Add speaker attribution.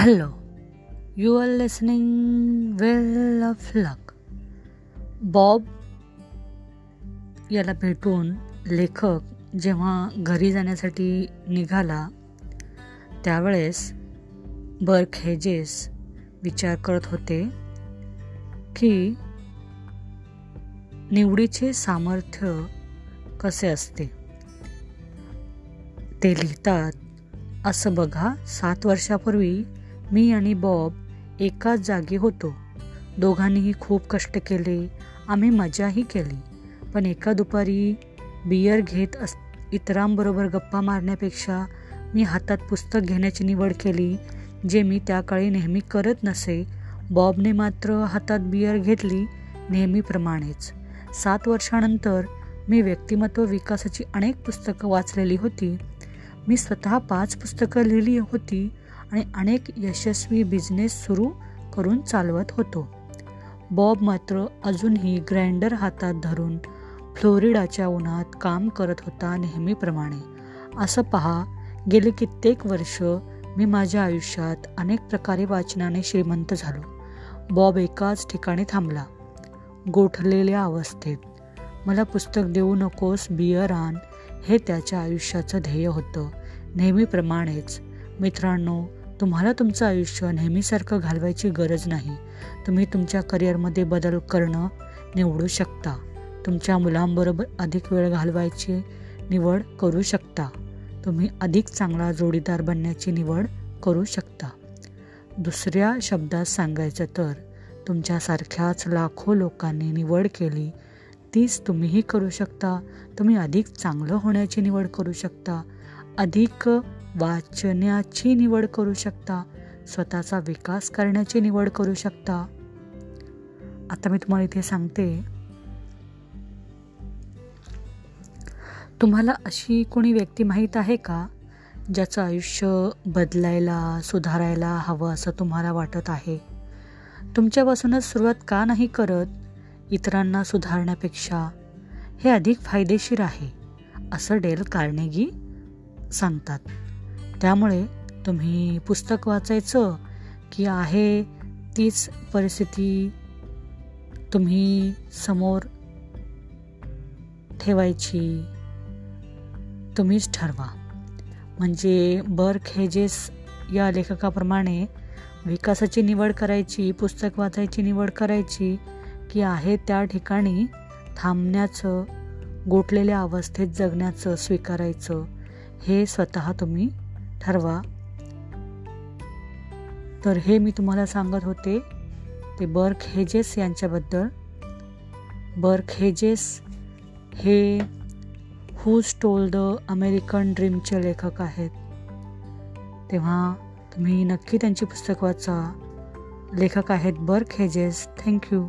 Speaker 1: Hello you are listening well of luck Bob याला भेटून लेखक जेव्हा घरी जाण्यासाठी निघाला त्यावेळेस बर्क हेजेस विचार करत होते की निवडीचे सामर्थ्य कसे असते? ते लिहितात असं बघा सात वर्षापूर्वी मी आणि बॉब एकाच जागी होतो. दोघांनीही खूप कष्ट केले. आम्ही मजाही केली. पण एका दुपारी बियर घेत अस इतरांबरोबर गप्पा मारण्यापेक्षा मी हातात पुस्तक घेण्याची निवड केली जे मी त्या काळी नेहमी करत नसे. बॉबने मात्र हातात बियर घेतली नेहमीप्रमाणेच. सात वर्षानंतर मी व्यक्तिमत्व विकासाची अनेक पुस्तकं वाचलेली होती. मी स्वतः पाच पुस्तकं लिहिली होती. आणि अनेक यशस्वी बिझनेस सुरू करून चालवत होतो. बॉब मात्र अजूनही ग्राइंडर हातात धरून फ्लोरिडाच्या उन्हात काम करत होता नेहमीप्रमाणे. असं पहा गेले कित्येक वर्ष मी माझ्या आयुष्यात अनेक प्रकारे वाचनाने श्रीमंत झालो. बॉब एकाच ठिकाणी थांबला. गोठलेल्या अवस्थेत. मला पुस्तक देऊ नकोस बियर आण हे त्याच्या आयुष्याचं ध्येय होतं. नेहमीप्रमाणेच. मित्रांनो तुम्हाला तुमचं आयुष्य नेहमीसारखं घालवायची गरज नाही. तुम्ही तुमच्या करिअरमध्ये बदल करणं निवडू शकता. तुमच्या मुलांबरोबर अधिक वेळ घालवायची निवड करू शकता. तुम्ही अधिक चांगला जोडीदार बनण्याची निवड करू शकता. दुसऱ्या शब्दात सांगायचं तर तुमच्यासारख्याच लाखो लोकांनी निवड केली तीच तुम्हीही करू शकता. तुम्ही अधिक चांगलं होण्याची निवड करू शकता. अधिक वाचण्याची निवड करू शकता. स्वतःचा विकास करण्याची निवड करू शकता. आता मी तुम्हाला इथे सांगते. तुम्हाला अशी कोणी व्यक्ती माहीत आहे का? ज्याचं आयुष्य बदलायला सुधारायला हवं असं तुम्हाला वाटत आहे? तुमच्यापासूनच सुरुवात का नाही करत? इतरांना सुधारण्यापेक्षा हे अधिक फायदेशीर आहे असं डेल कार्नेगी सांगतात. त्यामुळे तुम्ही पुस्तक वाचायचं की आहे तीच परिस्थिती तुम्ही समोर ठेवायची. तुम्हीच ठरवा. म्हणजे बर्क हेजेस या लेखकाप्रमाणे विकासाची निवड करायची पुस्तक वाचायची निवड करायची की आहे त्या ठिकाणी थांबण्याचं गोठलेल्या अवस्थेत जगण्याचं स्वीकारायचं हे स्वतः तुम्ही ठरवा. तर हे मी तुम्हाला सांगत होते ते बर्क हेजेस यांच्याबद्दल. बर्क हेजेस हे हू स्टोल द अमेरिकन ड्रीमचे लेखक आहेत. तेव्हा तुम्ही नक्की त्यांची पुस्तक वाचा. लेखक आहेत बर्क हेजेस. थँक्यू